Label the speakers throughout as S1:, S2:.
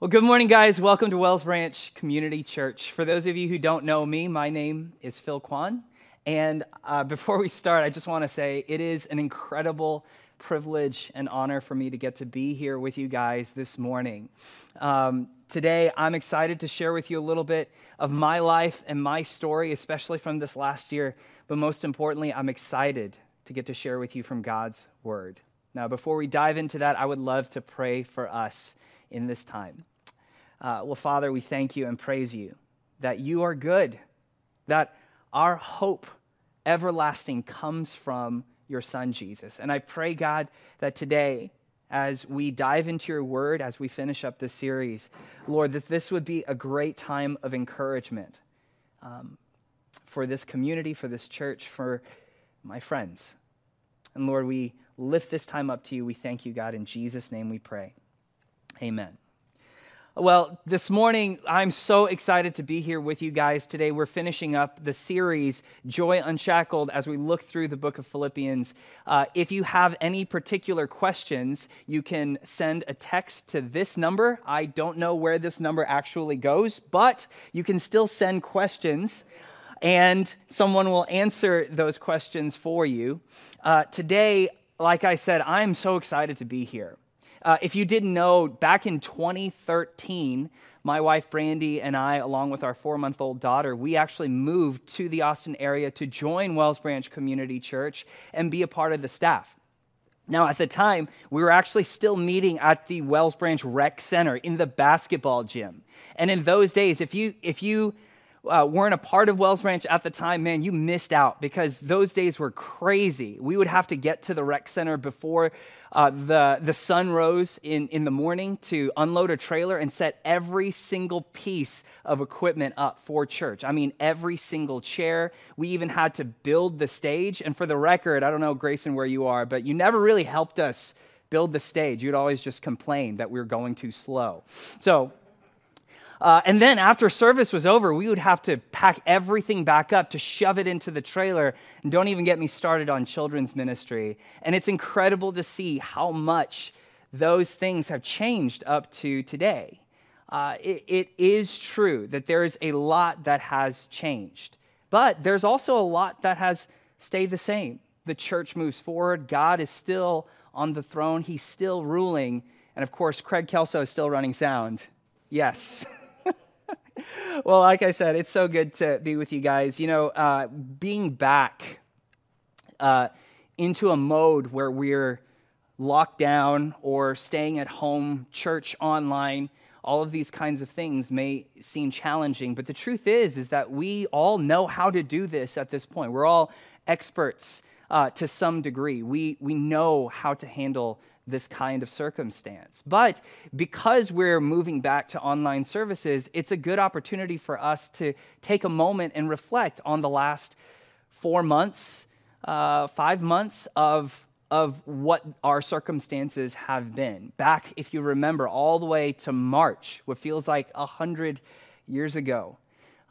S1: Well, good morning, guys. Welcome to Wells Branch Community Church. For those of you who don't know me, my name is Phil Kwan. And uh, before we start, I just want to say it is an incredible privilege and honor for me to get to be here with you guys this morning. Um, today, I'm excited to share with you a little bit of my life and my story, especially from this last year. But most importantly, I'm excited to get to share with you from God's Word. Now, before we dive into that, I would love to pray for us in this time. Uh, well, Father, we thank you and praise you that you are good, that our hope everlasting comes from your Son, Jesus. And I pray, God, that today, as we dive into your word, as we finish up this series, Lord, that this would be a great time of encouragement um, for this community, for this church, for my friends. And Lord, we lift this time up to you. We thank you, God. In Jesus' name we pray. Amen. Well, this morning, I'm so excited to be here with you guys today. We're finishing up the series, Joy Unshackled, as we look through the book of Philippians. Uh, if you have any particular questions, you can send a text to this number. I don't know where this number actually goes, but you can still send questions, and someone will answer those questions for you. Uh, today, like I said, I'm so excited to be here. Uh, if you didn't know, back in 2013, my wife Brandy and I, along with our four month old daughter, we actually moved to the Austin area to join Wells Branch Community Church and be a part of the staff. Now, at the time, we were actually still meeting at the Wells Branch Rec Center in the basketball gym. And in those days, if you, if you uh, weren't a part of Wells Branch at the time, man, you missed out because those days were crazy. We would have to get to the rec center before uh, the, the sun rose in, in the morning to unload a trailer and set every single piece of equipment up for church. I mean, every single chair. We even had to build the stage. And for the record, I don't know, Grayson, where you are, but you never really helped us build the stage. You'd always just complain that we were going too slow. So, uh, and then after service was over, we would have to pack everything back up to shove it into the trailer. And don't even get me started on children's ministry. And it's incredible to see how much those things have changed up to today. Uh, it, it is true that there is a lot that has changed, but there's also a lot that has stayed the same. The church moves forward, God is still on the throne, He's still ruling. And of course, Craig Kelso is still running sound. Yes. well, like I said, it's so good to be with you guys. You know, uh, being back uh, into a mode where we're locked down or staying at home, church online, all of these kinds of things may seem challenging, but the truth is, is that we all know how to do this at this point. We're all experts uh, to some degree. We, we know how to handle this kind of circumstance. But because we're moving back to online services, it's a good opportunity for us to take a moment and reflect on the last four months, uh, five months of, of what our circumstances have been. Back, if you remember, all the way to March, what feels like a hundred years ago,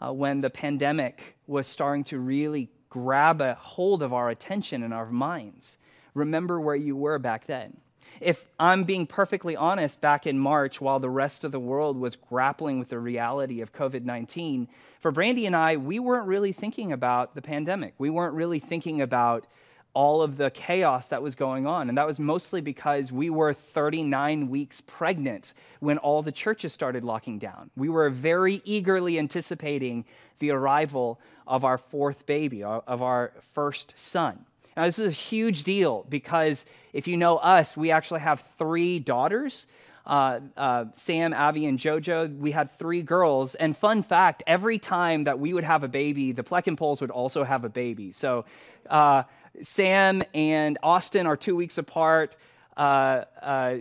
S1: uh, when the pandemic was starting to really grab a hold of our attention and our minds. Remember where you were back then. If I'm being perfectly honest, back in March, while the rest of the world was grappling with the reality of COVID 19, for Brandy and I, we weren't really thinking about the pandemic. We weren't really thinking about all of the chaos that was going on. And that was mostly because we were 39 weeks pregnant when all the churches started locking down. We were very eagerly anticipating the arrival of our fourth baby, uh, of our first son. Now, this is a huge deal because if you know us, we actually have three daughters. Uh, uh, Sam, Abby, and JoJo, we had three girls. And fun fact every time that we would have a baby, the Pleckenpoles would also have a baby. So uh, Sam and Austin are two weeks apart. Uh, uh,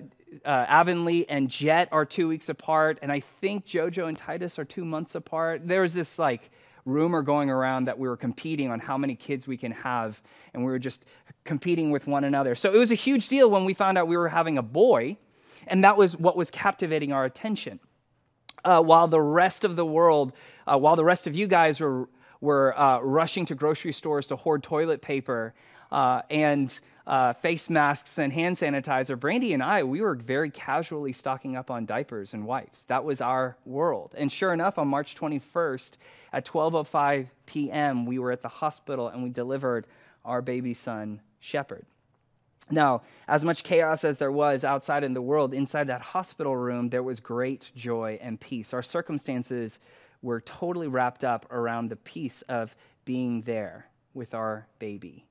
S1: uh, Avonlea and Jet are two weeks apart. And I think JoJo and Titus are two months apart. There's this like rumor going around that we were competing on how many kids we can have, and we were just competing with one another. So it was a huge deal when we found out we were having a boy, and that was what was captivating our attention. Uh, while the rest of the world, uh, while the rest of you guys were, were uh, rushing to grocery stores to hoard toilet paper uh, and uh, face masks and hand sanitizer, Brandy and I, we were very casually stocking up on diapers and wipes. That was our world. And sure enough, on March 21st at 12:05 p.m., we were at the hospital and we delivered our baby son, Shepherd. Now, as much chaos as there was outside in the world, inside that hospital room, there was great joy and peace. Our circumstances were totally wrapped up around the peace of being there with our baby.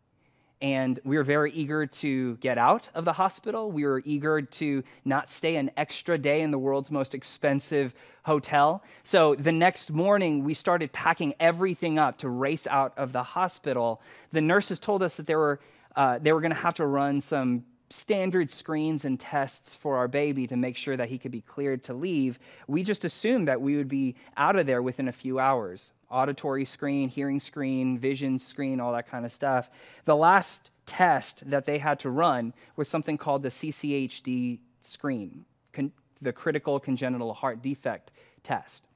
S1: And we were very eager to get out of the hospital. We were eager to not stay an extra day in the world's most expensive hotel. So the next morning, we started packing everything up to race out of the hospital. The nurses told us that there were, uh, they were going to have to run some standard screens and tests for our baby to make sure that he could be cleared to leave. We just assumed that we would be out of there within a few hours auditory screen, hearing screen, vision screen, all that kind of stuff. The last test that they had to run was something called the CCHD screen, con- the critical congenital heart defect test.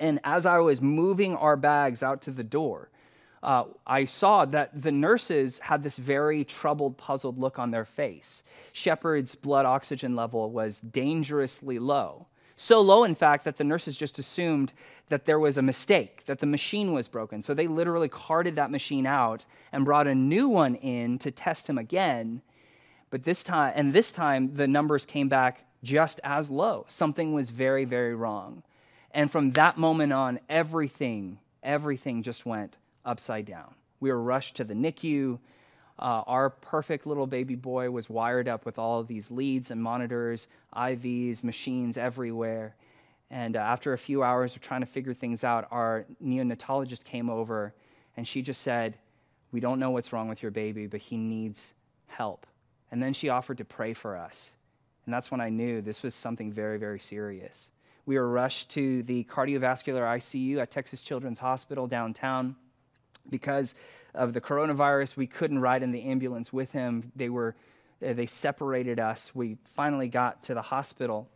S1: And as I was moving our bags out to the door, uh, I saw that the nurses had this very troubled, puzzled look on their face. Shepherd's blood oxygen level was dangerously low. So low, in fact, that the nurses just assumed that there was a mistake, that the machine was broken. So they literally carted that machine out and brought a new one in to test him again. But this time, and this time, the numbers came back just as low. Something was very, very wrong. And from that moment on, everything, everything just went upside down. We were rushed to the NICU. Uh, our perfect little baby boy was wired up with all of these leads and monitors, IVs, machines everywhere. And uh, after a few hours of trying to figure things out, our neonatologist came over and she just said, We don't know what's wrong with your baby, but he needs help. And then she offered to pray for us. And that's when I knew this was something very, very serious. We were rushed to the cardiovascular ICU at Texas Children's Hospital downtown because of the coronavirus, we couldn't ride in the ambulance with him. They were uh, they separated us. We finally got to the hospital,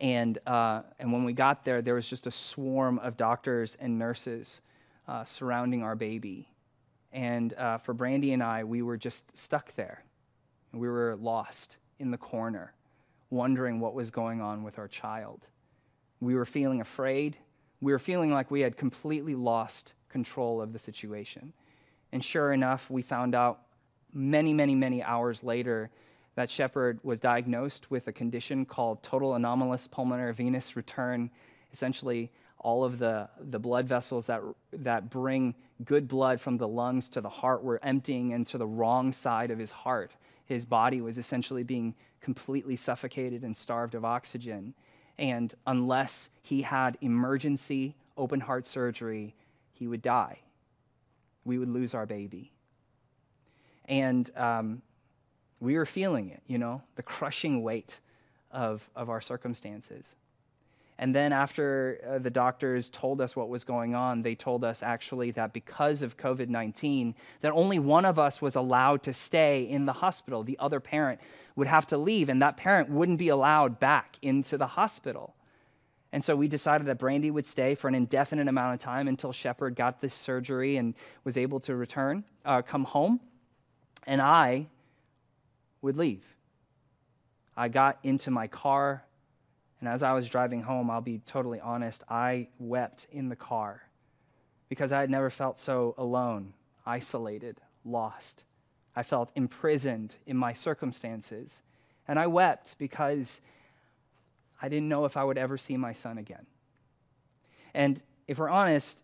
S1: and uh, and when we got there, there was just a swarm of doctors and nurses uh, surrounding our baby. And uh, for Brandy and I, we were just stuck there. We were lost in the corner, wondering what was going on with our child. We were feeling afraid. We were feeling like we had completely lost control of the situation. And sure enough, we found out many, many, many hours later that Shepherd was diagnosed with a condition called total anomalous pulmonary venous return. Essentially, all of the, the blood vessels that, that bring good blood from the lungs to the heart were emptying into the wrong side of his heart. His body was essentially being completely suffocated and starved of oxygen. And unless he had emergency open heart surgery, he would die. We would lose our baby. And um, we were feeling it, you know, the crushing weight of, of our circumstances. And then, after uh, the doctors told us what was going on, they told us actually that because of COVID 19, that only one of us was allowed to stay in the hospital. The other parent would have to leave, and that parent wouldn't be allowed back into the hospital. And so we decided that Brandy would stay for an indefinite amount of time until Shepherd got this surgery and was able to return, uh, come home. And I would leave. I got into my car, and as I was driving home, I'll be totally honest, I wept in the car because I had never felt so alone, isolated, lost. I felt imprisoned in my circumstances. And I wept because I didn't know if I would ever see my son again. And if we're honest,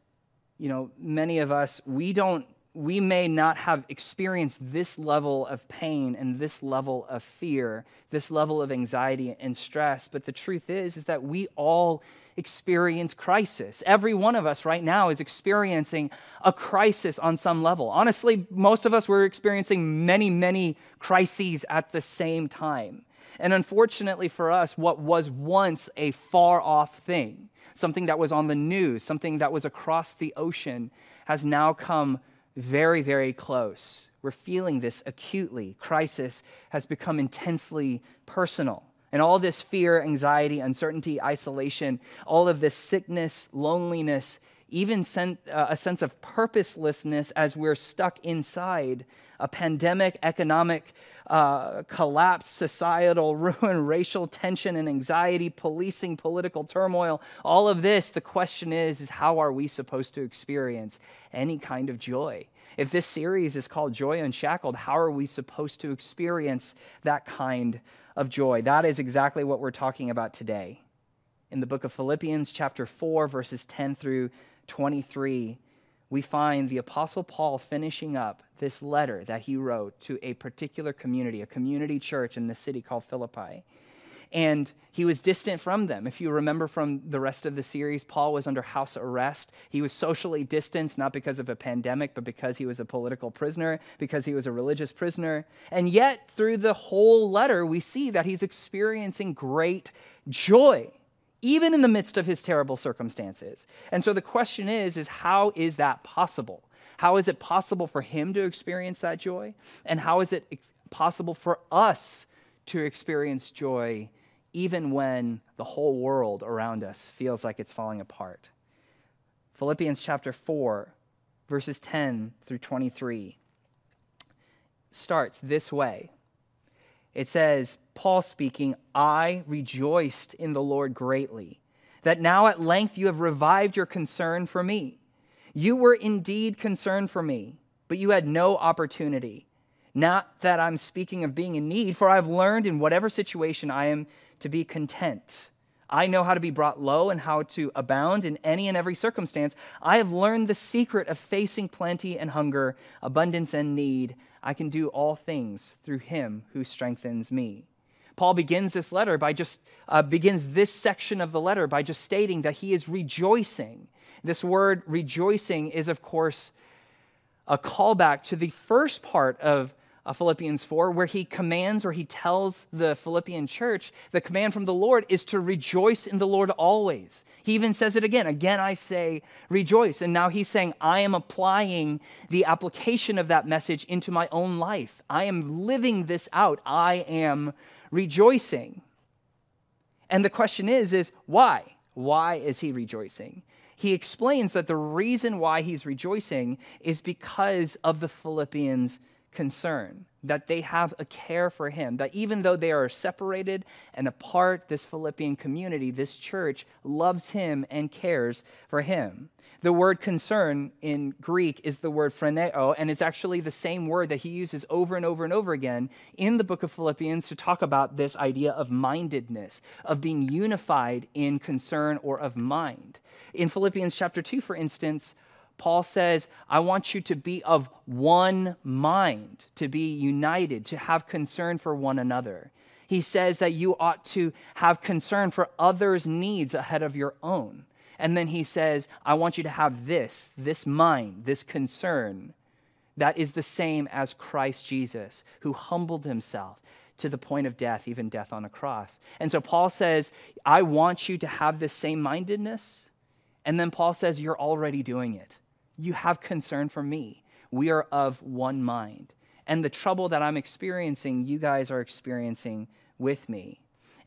S1: you know, many of us, we don't, we may not have experienced this level of pain and this level of fear, this level of anxiety and stress. But the truth is, is that we all experience crisis. Every one of us right now is experiencing a crisis on some level. Honestly, most of us were experiencing many, many crises at the same time. And unfortunately for us, what was once a far off thing, something that was on the news, something that was across the ocean, has now come very, very close. We're feeling this acutely. Crisis has become intensely personal. And all this fear, anxiety, uncertainty, isolation, all of this sickness, loneliness, even sen- uh, a sense of purposelessness as we're stuck inside a pandemic, economic uh, collapse, societal ruin, racial tension and anxiety, policing, political turmoil, all of this, the question is, is how are we supposed to experience any kind of joy? If this series is called Joy Unshackled, how are we supposed to experience that kind of joy? That is exactly what we're talking about today. In the book of Philippians, chapter 4, verses 10 through 23, we find the Apostle Paul finishing up this letter that he wrote to a particular community, a community church in the city called Philippi. And he was distant from them. If you remember from the rest of the series, Paul was under house arrest. He was socially distanced, not because of a pandemic, but because he was a political prisoner, because he was a religious prisoner. And yet, through the whole letter, we see that he's experiencing great joy even in the midst of his terrible circumstances. And so the question is is how is that possible? How is it possible for him to experience that joy? And how is it possible for us to experience joy even when the whole world around us feels like it's falling apart? Philippians chapter 4, verses 10 through 23 starts this way. It says, Paul speaking, I rejoiced in the Lord greatly, that now at length you have revived your concern for me. You were indeed concerned for me, but you had no opportunity. Not that I'm speaking of being in need, for I've learned in whatever situation I am to be content. I know how to be brought low and how to abound in any and every circumstance. I have learned the secret of facing plenty and hunger, abundance and need. I can do all things through him who strengthens me. Paul begins this letter by just, uh, begins this section of the letter by just stating that he is rejoicing. This word rejoicing is, of course, a callback to the first part of uh, Philippians 4, where he commands or he tells the Philippian church the command from the Lord is to rejoice in the Lord always. He even says it again. Again, I say rejoice. And now he's saying, I am applying the application of that message into my own life. I am living this out. I am rejoicing. And the question is is why? Why is he rejoicing? He explains that the reason why he's rejoicing is because of the Philippians' concern, that they have a care for him, that even though they are separated and apart, this Philippian community, this church, loves him and cares for him. The word concern in Greek is the word phroneo, and it's actually the same word that he uses over and over and over again in the book of Philippians to talk about this idea of mindedness, of being unified in concern or of mind. In Philippians chapter 2, for instance, Paul says, I want you to be of one mind, to be united, to have concern for one another. He says that you ought to have concern for others' needs ahead of your own. And then he says, I want you to have this, this mind, this concern that is the same as Christ Jesus, who humbled himself to the point of death, even death on a cross. And so Paul says, I want you to have this same mindedness. And then Paul says, You're already doing it. You have concern for me. We are of one mind. And the trouble that I'm experiencing, you guys are experiencing with me.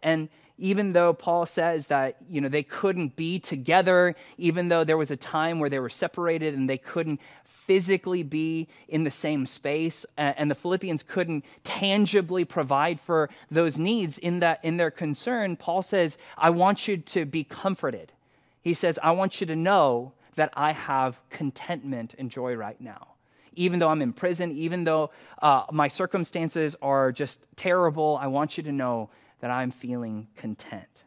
S1: And even though Paul says that you know they couldn't be together, even though there was a time where they were separated and they couldn't physically be in the same space, and the Philippians couldn't tangibly provide for those needs in that in their concern, Paul says, "I want you to be comforted." He says, "I want you to know that I have contentment and joy right now." even though I'm in prison, even though uh, my circumstances are just terrible, I want you to know that I'm feeling content.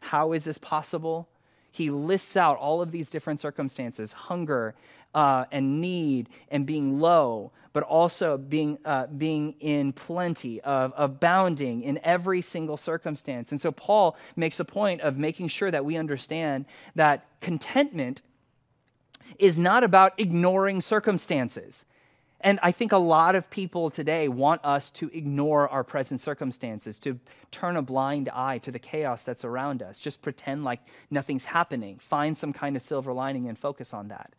S1: How is this possible? He lists out all of these different circumstances hunger uh, and need and being low, but also being, uh, being in plenty, of abounding in every single circumstance. And so Paul makes a point of making sure that we understand that contentment is not about ignoring circumstances. And I think a lot of people today want us to ignore our present circumstances, to turn a blind eye to the chaos that's around us, just pretend like nothing's happening, find some kind of silver lining and focus on that.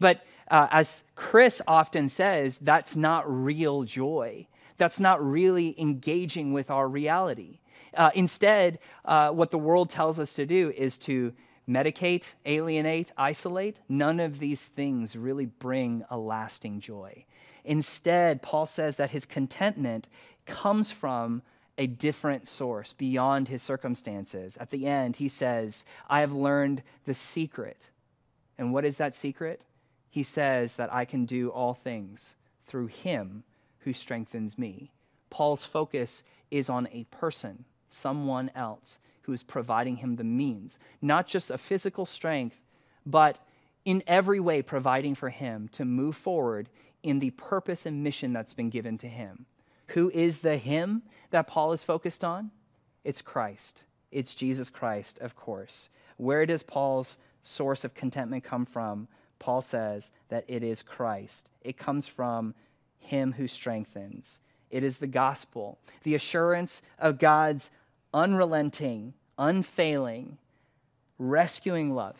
S1: But uh, as Chris often says, that's not real joy. That's not really engaging with our reality. Uh, instead, uh, what the world tells us to do is to medicate, alienate, isolate, none of these things really bring a lasting joy. Instead, Paul says that his contentment comes from a different source beyond his circumstances. At the end, he says, I have learned the secret. And what is that secret? He says that I can do all things through him who strengthens me. Paul's focus is on a person, someone else who is providing him the means, not just a physical strength, but in every way providing for him to move forward in the purpose and mission that's been given to him. Who is the him that Paul is focused on? It's Christ. It's Jesus Christ, of course. Where does Paul's source of contentment come from? Paul says that it is Christ. It comes from him who strengthens. It is the gospel, the assurance of God's unrelenting, unfailing, rescuing love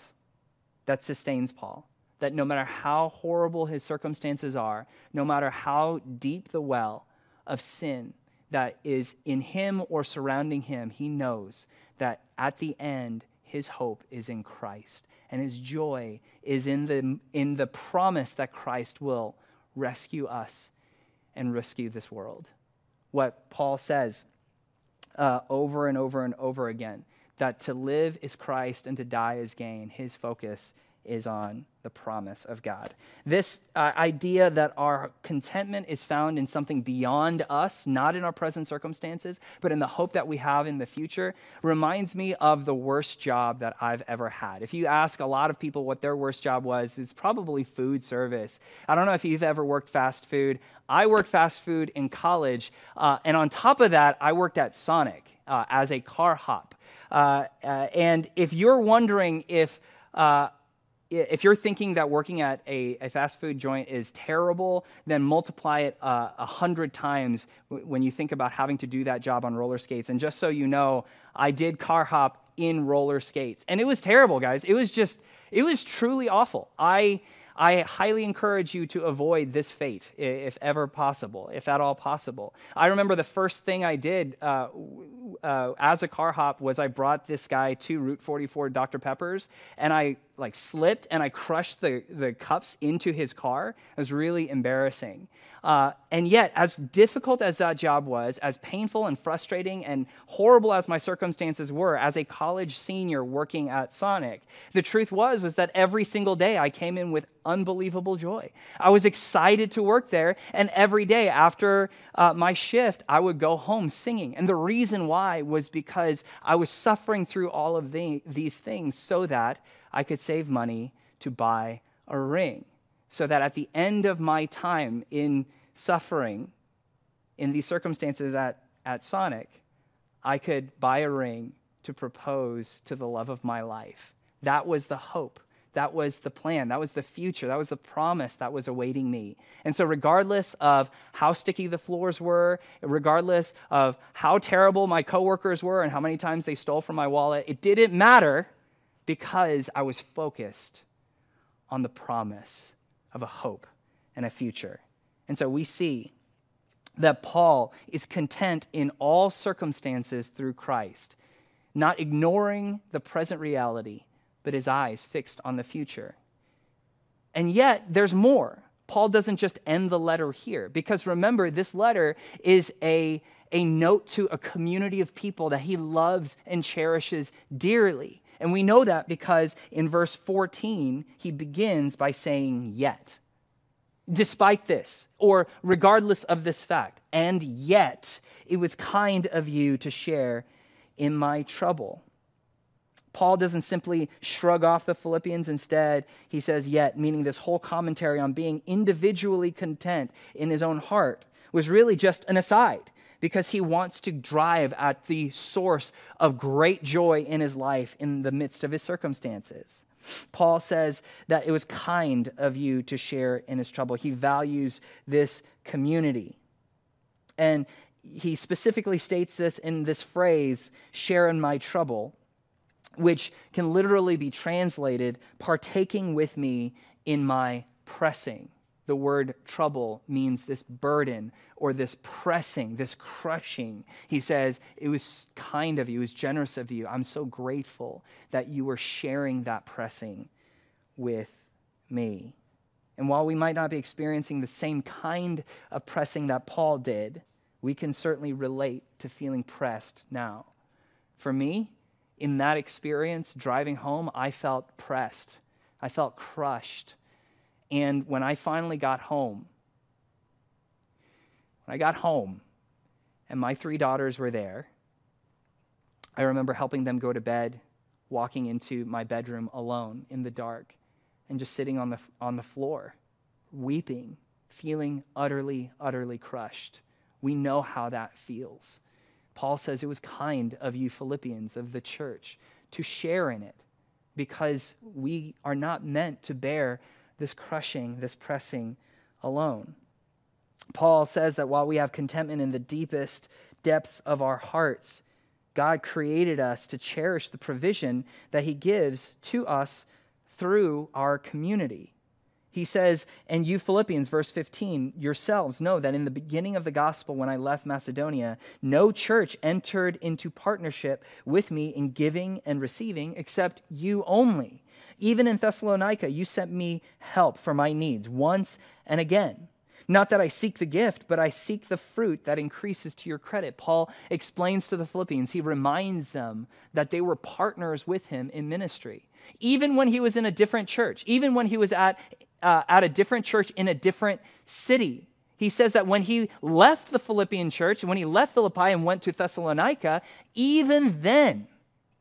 S1: that sustains Paul. That no matter how horrible his circumstances are, no matter how deep the well of sin that is in him or surrounding him, he knows that at the end, his hope is in Christ. And his joy is in the, in the promise that Christ will rescue us and rescue this world. What Paul says uh, over and over and over again that to live is Christ and to die is gain. His focus is on the promise of God. This uh, idea that our contentment is found in something beyond us, not in our present circumstances, but in the hope that we have in the future, reminds me of the worst job that I've ever had. If you ask a lot of people what their worst job was, it's probably food service. I don't know if you've ever worked fast food. I worked fast food in college, uh, and on top of that, I worked at Sonic uh, as a car hop. Uh, uh, and if you're wondering if uh, if you're thinking that working at a, a, fast food joint is terrible, then multiply it uh, a uh, hundred times w- when you think about having to do that job on roller skates. And just so you know, I did car hop in roller skates, and it was terrible, guys. It was just, it was truly awful. I I highly encourage you to avoid this fate if ever possible, if at all possible. I remember the first thing I did uh, uh, as a car hop was I brought this guy to Route 44 Dr. Pepper's and I like slipped and I crushed the, the cups into his car. It was really embarrassing. Uh, and yet, as difficult as that job was, as painful and frustrating and horrible as my circumstances were as a college senior working at Sonic, the truth was was that every single day I came in with unbelievable joy. I was excited to work there, and every day after uh, my shift, I would go home singing. And the reason why was because I was suffering through all of the, these things so that I could save money to buy a ring so that at the end of my time in suffering, in these circumstances at, at Sonic, I could buy a ring to propose to the love of my life. That was the hope. That was the plan. That was the future. That was the promise that was awaiting me. And so, regardless of how sticky the floors were, regardless of how terrible my coworkers were and how many times they stole from my wallet, it didn't matter because I was focused on the promise of a hope and a future. And so we see that Paul is content in all circumstances through Christ, not ignoring the present reality, but his eyes fixed on the future. And yet, there's more. Paul doesn't just end the letter here, because remember, this letter is a, a note to a community of people that he loves and cherishes dearly. And we know that because in verse 14, he begins by saying, Yet. Despite this, or regardless of this fact, and yet it was kind of you to share in my trouble. Paul doesn't simply shrug off the Philippians. Instead, he says, Yet, meaning this whole commentary on being individually content in his own heart was really just an aside because he wants to drive at the source of great joy in his life in the midst of his circumstances. Paul says that it was kind of you to share in his trouble. He values this community. And he specifically states this in this phrase, share in my trouble, which can literally be translated, partaking with me in my pressing. The word trouble means this burden or this pressing, this crushing. He says, It was kind of you, it was generous of you. I'm so grateful that you were sharing that pressing with me. And while we might not be experiencing the same kind of pressing that Paul did, we can certainly relate to feeling pressed now. For me, in that experience, driving home, I felt pressed. I felt crushed. And when I finally got home, when I got home and my three daughters were there, I remember helping them go to bed, walking into my bedroom alone in the dark, and just sitting on the, on the floor, weeping, feeling utterly, utterly crushed. We know how that feels. Paul says it was kind of you, Philippians, of the church, to share in it because we are not meant to bear this crushing, this pressing alone. Paul says that while we have contentment in the deepest depths of our hearts, God created us to cherish the provision that he gives to us through our community. He says, and you Philippians, verse 15, yourselves know that in the beginning of the gospel, when I left Macedonia, no church entered into partnership with me in giving and receiving except you only. Even in Thessalonica, you sent me help for my needs once and again. Not that I seek the gift, but I seek the fruit that increases to your credit. Paul explains to the Philippians, he reminds them that they were partners with him in ministry. Even when he was in a different church, even when he was at, uh, at a different church in a different city, he says that when he left the Philippian church, when he left Philippi and went to Thessalonica, even then,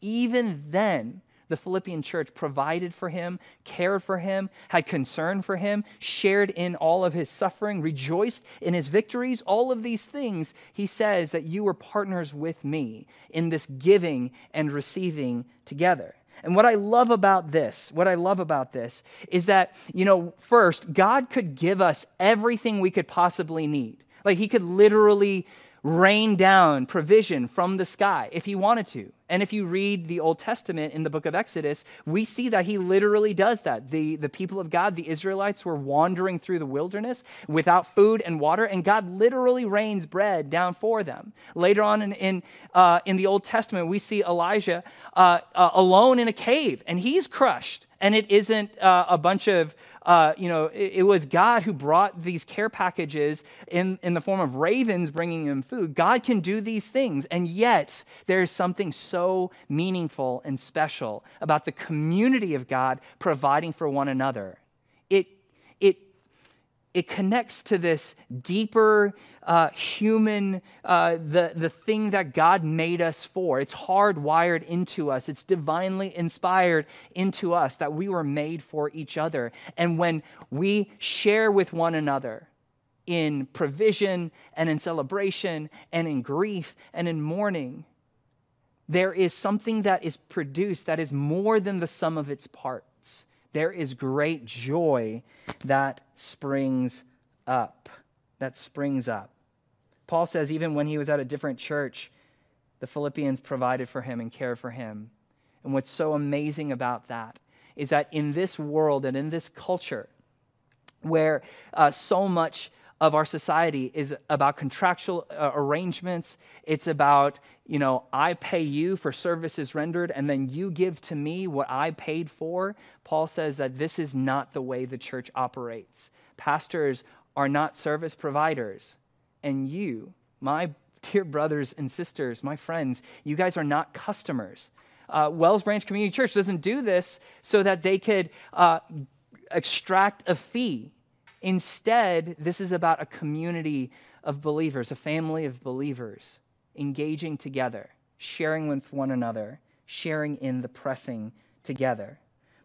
S1: even then, the Philippian church provided for him, cared for him, had concern for him, shared in all of his suffering, rejoiced in his victories. All of these things, he says that you were partners with me in this giving and receiving together. And what I love about this, what I love about this is that, you know, first, God could give us everything we could possibly need. Like he could literally rain down provision from the sky if he wanted to. And if you read the Old Testament in the book of Exodus, we see that he literally does that. The, the people of God, the Israelites, were wandering through the wilderness without food and water, and God literally rains bread down for them. Later on in, in, uh, in the Old Testament, we see Elijah uh, uh, alone in a cave, and he's crushed. And it isn't uh, a bunch of uh, you know, it, it, was God who brought these care packages in, in the form of ravens bringing him food. God can do these things, and yet there is something so meaningful and special about the community of God providing for one another. It, it, it connects to this deeper uh, human, uh, the, the thing that God made us for. It's hardwired into us, it's divinely inspired into us that we were made for each other. And when we share with one another, in provision and in celebration and in grief and in mourning, there is something that is produced that is more than the sum of its parts. There is great joy that springs up. That springs up. Paul says even when he was at a different church, the Philippians provided for him and cared for him. And what's so amazing about that is that in this world and in this culture, where uh, so much of our society is about contractual uh, arrangements. It's about, you know, I pay you for services rendered and then you give to me what I paid for. Paul says that this is not the way the church operates. Pastors are not service providers, and you, my dear brothers and sisters, my friends, you guys are not customers. Uh, Wells Branch Community Church doesn't do this so that they could uh, extract a fee. Instead, this is about a community of believers, a family of believers engaging together, sharing with one another, sharing in the pressing together.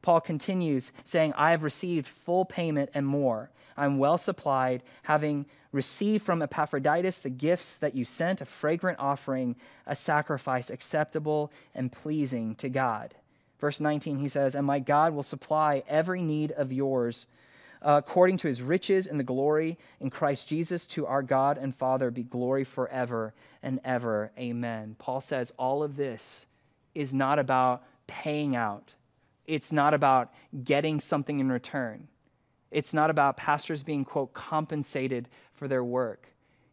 S1: Paul continues saying, I have received full payment and more. I'm well supplied, having received from Epaphroditus the gifts that you sent, a fragrant offering, a sacrifice acceptable and pleasing to God. Verse 19, he says, And my God will supply every need of yours uh, according to his riches in the glory in Christ Jesus. To our God and Father be glory forever and ever. Amen. Paul says all of this is not about paying out, it's not about getting something in return. It's not about pastors being, quote, compensated for their work.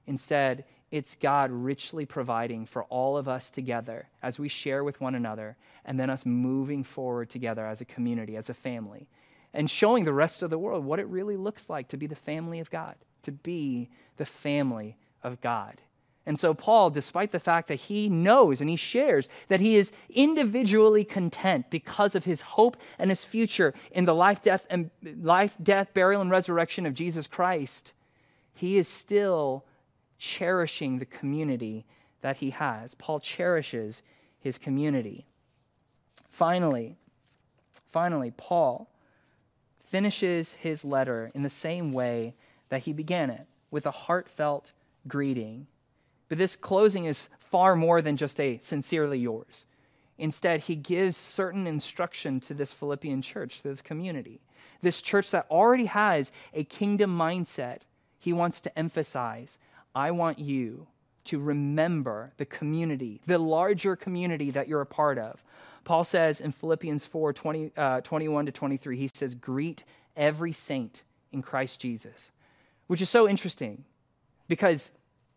S1: Instead, it's God richly providing for all of us together as we share with one another, and then us moving forward together as a community, as a family, and showing the rest of the world what it really looks like to be the family of God, to be the family of God. And so, Paul, despite the fact that he knows and he shares that he is individually content because of his hope and his future in the life, death, and life, death, burial, and resurrection of Jesus Christ, he is still cherishing the community that he has. Paul cherishes his community. Finally, finally, Paul finishes his letter in the same way that he began it, with a heartfelt greeting but this closing is far more than just a sincerely yours. Instead, he gives certain instruction to this Philippian church, to this community. This church that already has a kingdom mindset, he wants to emphasize I want you to remember the community, the larger community that you're a part of. Paul says in Philippians 4 20, uh, 21 to 23, he says, Greet every saint in Christ Jesus, which is so interesting because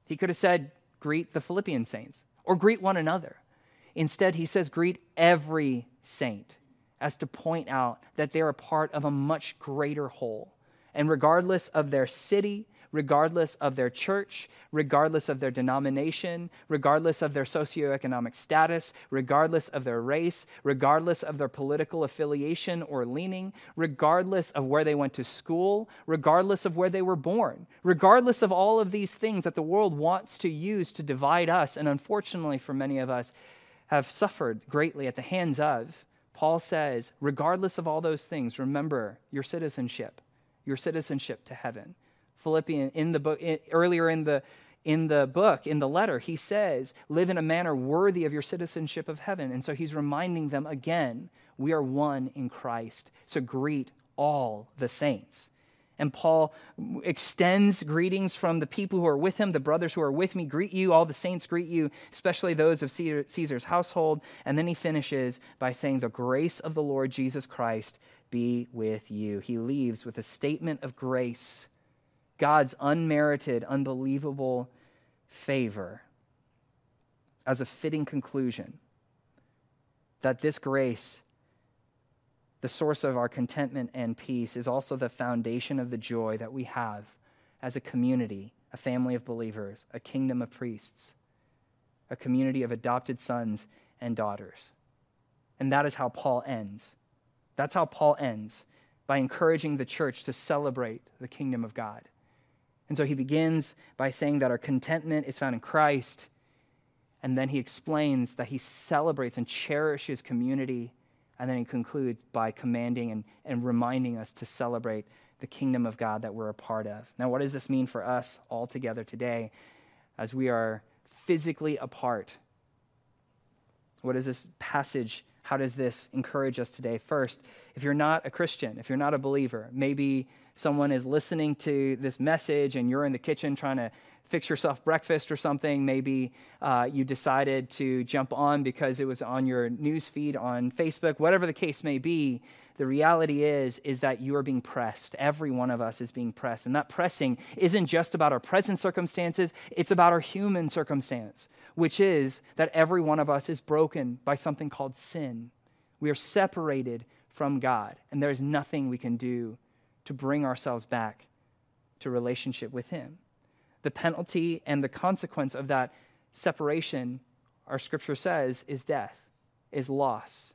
S1: he could have said, greet the Philippian saints or greet one another. Instead, he says, greet every saint, as to point out that they're a part of a much greater whole. And regardless of their city, regardless of their church, regardless of their denomination, regardless of their socioeconomic status, regardless of their race, regardless of their political affiliation or leaning, regardless of where they went to school, regardless of where they were born, regardless of all of these things that the world wants to use to divide us, and unfortunately for many of us, have suffered greatly at the hands of. Paul says, regardless of all those things, remember your citizenship, your citizenship to heaven. Philippians in the book in, earlier in the in the book, in the letter, he says, live in a manner worthy of your citizenship of heaven. And so he's reminding them again, we are one in Christ. So greet all the saints. And Paul extends greetings from the people who are with him, the brothers who are with me greet you, all the saints greet you, especially those of Caesar's household. And then he finishes by saying, The grace of the Lord Jesus Christ be with you. He leaves with a statement of grace God's unmerited, unbelievable favor as a fitting conclusion that this grace, the source of our contentment and peace, is also the foundation of the joy that we have as a community, a family of believers, a kingdom of priests, a community of adopted sons and daughters. And that is how Paul ends. That's how Paul ends by encouraging the church to celebrate the kingdom of God. And so he begins by saying that our contentment is found in Christ. And then he explains that he celebrates and cherishes community. And then he concludes by commanding and, and reminding us to celebrate the kingdom of God that we're a part of. Now, what does this mean for us all together today as we are physically apart? What does this passage, how does this encourage us today? First, if you're not a Christian, if you're not a believer, maybe someone is listening to this message and you're in the kitchen trying to fix yourself breakfast or something. Maybe uh, you decided to jump on because it was on your news feed on Facebook, whatever the case may be. The reality is, is that you are being pressed. Every one of us is being pressed. And that pressing isn't just about our present circumstances, it's about our human circumstance, which is that every one of us is broken by something called sin. We are separated from God, and there is nothing we can do to bring ourselves back to relationship with Him. The penalty and the consequence of that separation, our scripture says, is death, is loss.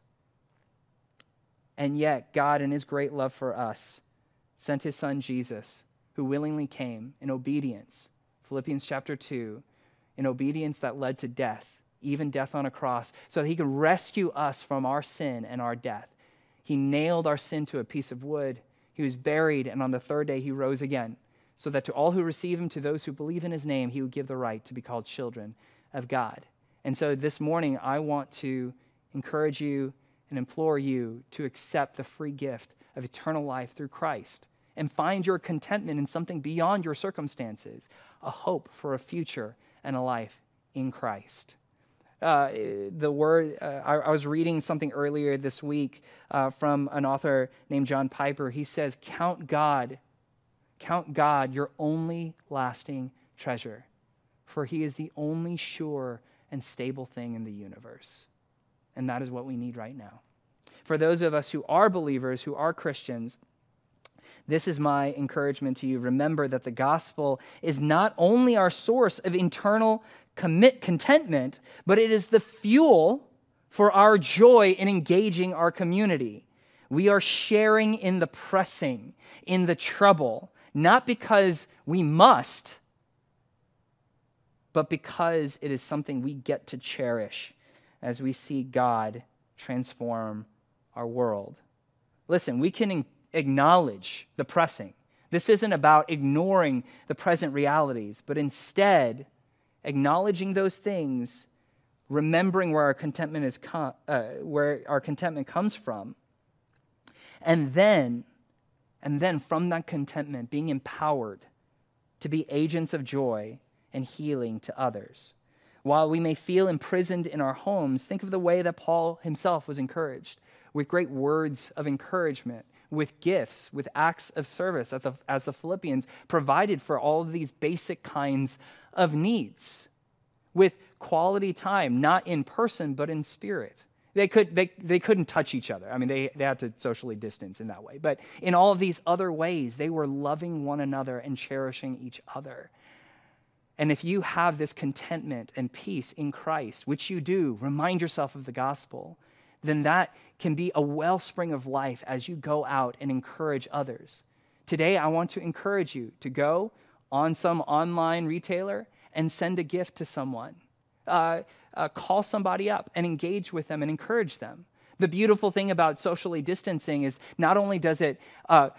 S1: And yet, God, in His great love for us, sent His Son Jesus, who willingly came in obedience. Philippians chapter 2, in obedience that led to death, even death on a cross, so that He could rescue us from our sin and our death. He nailed our sin to a piece of wood he was buried, and on the third day he rose again, so that to all who receive him, to those who believe in his name, he would give the right to be called children of God. And so this morning, I want to encourage you and implore you to accept the free gift of eternal life through Christ and find your contentment in something beyond your circumstances, a hope for a future and a life in Christ. Uh, the word, uh, I, I, was reading something earlier this week uh, from an author named John Piper. He says, Count God, count God your only lasting treasure, for he is the only sure and stable thing in the universe. And that is what we need right now. For those of us who are believers, who are Christians, this is my encouragement to you. Remember that the gospel is not only our source of internal commit contentment, but it is the fuel for our joy in engaging our community. We are sharing in the pressing, in the trouble, not because we must, but because it is something we get to cherish as we see God transform our world. Listen, we can acknowledge the pressing. This isn't about ignoring the present realities, but instead acknowledging those things, remembering where our contentment is com- uh, where our contentment comes from, and then, and then from that contentment, being empowered to be agents of joy and healing to others. While we may feel imprisoned in our homes, think of the way that Paul himself was encouraged with great words of encouragement, with gifts, with acts of service, as the, as the Philippians provided for all of these basic kinds of needs, with quality time, not in person, but in spirit. They, could, they, they couldn't touch each other. I mean, they, they had to socially distance in that way. But in all of these other ways, they were loving one another and cherishing each other. And if you have this contentment and peace in Christ, which you do, remind yourself of the gospel, then that can be a wellspring of life as you go out and encourage others. Today, I want to encourage you to go on some online retailer and send a gift to someone. Uh, uh, call somebody up and engage with them and encourage them. The beautiful thing about socially distancing is not only does it uh,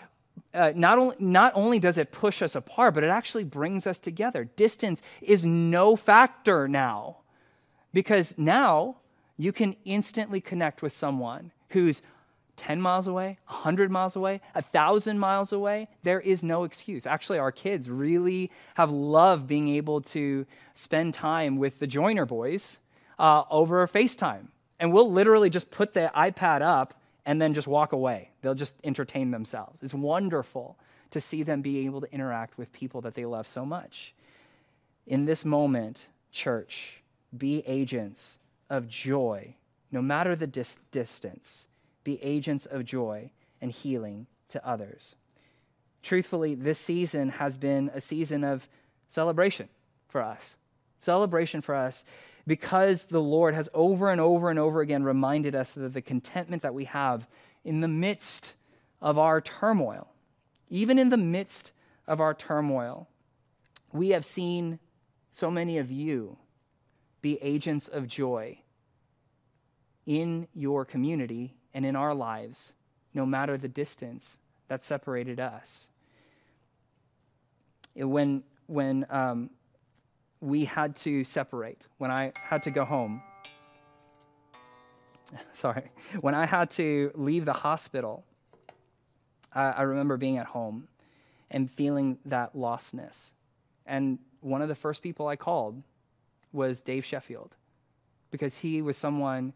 S1: uh, not, only, not only does it push us apart, but it actually brings us together. Distance is no factor now because now you can instantly connect with someone who's 10 miles away, 100 miles away, 1,000 miles away, there is no excuse. Actually, our kids really have loved being able to spend time with the Joiner boys uh, over FaceTime. And we'll literally just put the iPad up and then just walk away. They'll just entertain themselves. It's wonderful to see them be able to interact with people that they love so much. In this moment, church, be agents of joy, no matter the dis- distance. Be agents of joy and healing to others. Truthfully, this season has been a season of celebration for us. Celebration for us because the Lord has over and over and over again reminded us that the contentment that we have in the midst of our turmoil, even in the midst of our turmoil, we have seen so many of you be agents of joy in your community and in our lives, no matter the distance that separated us. When, when um, we had to separate, when I had to go home, sorry, when I had to leave the hospital, I, I remember being at home and feeling that lostness. And one of the first people I called was Dave Sheffield because he was someone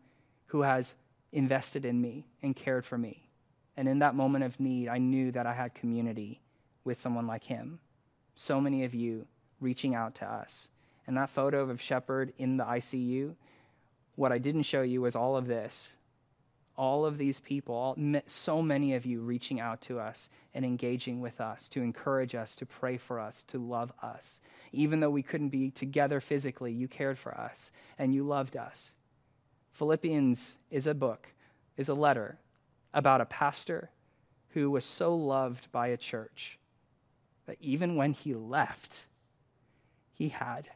S1: who has invested in me and cared for me. And in that moment of need, I knew that I had community with someone like him. So many of you reaching out to us. And that photo of Shepherd in the ICU, what I didn't show you was all of this. All of these people, all, so many of you reaching out to us and engaging with us to encourage us, to pray for us, to love us. Even though we couldn't be together physically, you cared for us and you loved us. Philippians is a book, is a letter about a pastor who was so loved by a church that even when he left, he had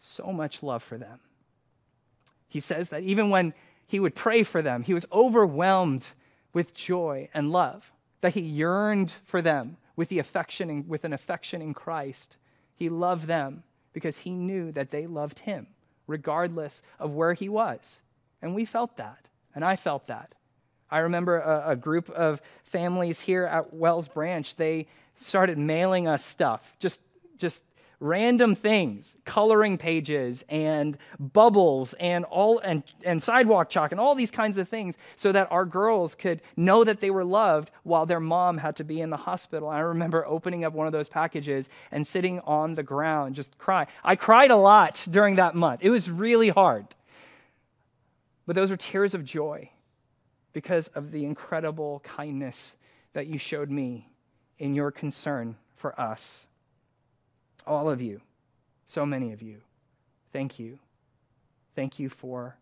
S1: so much love for them. He says that even when he would pray for them, he was overwhelmed with joy and love, that he yearned for them with, the affection with an affection in Christ. He loved them because he knew that they loved him regardless of where he was. And we felt that, and I felt that. I remember a, a, group of families here at Wells Branch, they started mailing us stuff, just, just random things, coloring pages and bubbles and all and, and sidewalk chalk and all these kinds of things so that our girls could know that they were loved while their mom had to be in the hospital. I remember opening up one of those packages and sitting on the ground just cry. I cried a lot during that month. It was really hard. But those were tears of joy because of the incredible kindness that you showed me in your concern for us. All of you, so many of you, thank you. Thank you for,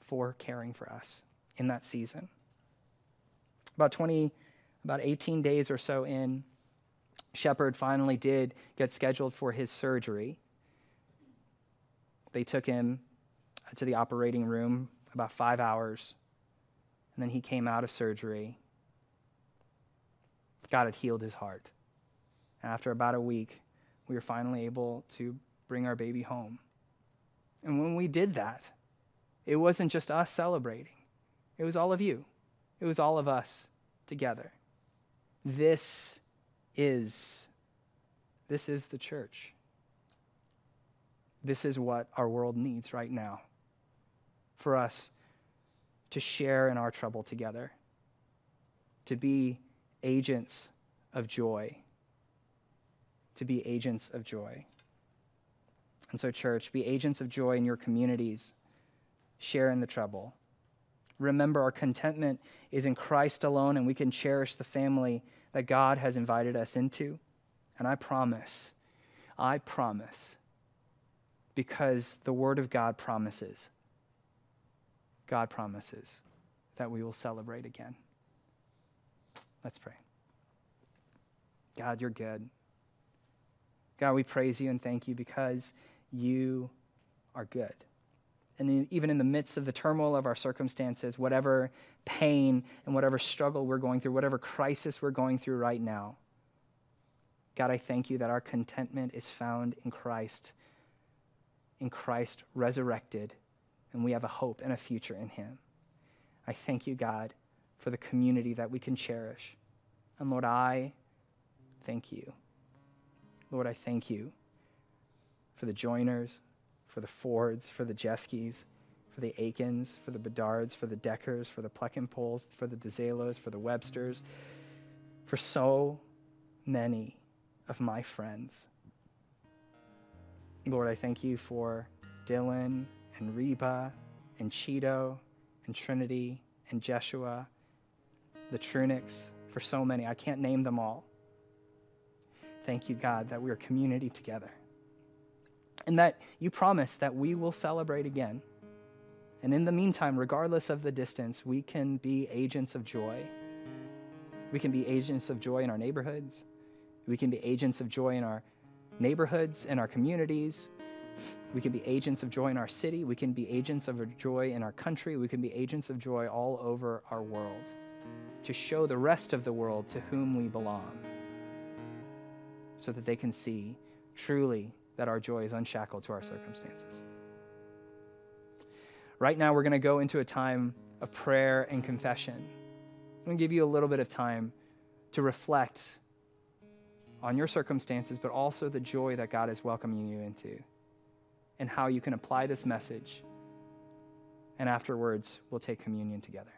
S1: for caring for us in that season. About 20, about 18 days or so in, Shepherd finally did get scheduled for his surgery. They took him uh, to the operating room about five hours, and then he came out of surgery. God had healed his heart. And after about a week, we were finally able to bring our baby home. And when we did that, it wasn't just us celebrating, it was all of you, it was all of us together. This is this is the church. This is what our world needs right now. For us to share in our trouble together, to be agents of joy to be agents of joy. And so, church, be agents of joy in your communities. Share in the trouble. Remember, our contentment is in Christ alone, and we can cherish the family that God has invited us into. And I promise, I promise, because the Word of God promises, God promises that we will celebrate again. Let's pray. God, you're good. God, we praise you and thank you because you are good. And even in the midst of the turmoil of our circumstances, whatever pain and whatever struggle we're going through, whatever crisis we're going through right now, God, I thank you that our contentment is found in Christ, in Christ resurrected, and we have a hope and a future in him. I thank you, God, for the community that we can cherish. And Lord, I thank you. Lord, I thank you for the Joiners, for the Fords, for the Jeskis, for the Aikens, for the Bedards, for the Deckers, for the Pleckenpoles, for the DeZalos, for the Websters, for so many of my friends. Lord, I thank you for Dylan and Reba and Cheeto and Trinity and Jeshua, the Trunics, for so many. I can't name them all. Thank you, God, that we are community together. And that you promise that we will celebrate again. And in the meantime, regardless of the distance, we can be agents of joy. We can be agents of joy in our neighborhoods. We can be agents of joy in our neighborhoods and our communities. We can be agents of joy in our city. We can be agents of joy in our country. We can be agents of joy all over our world to show the rest of the world to whom we belong so that they can see truly that our joy is unshackled to our circumstances. Right now, we're going to go into a time of prayer and confession. I'm going to give you a little bit of time to reflect on your circumstances, but also the joy that God is welcoming you into and how you can apply this message. And afterwards, we'll take communion together.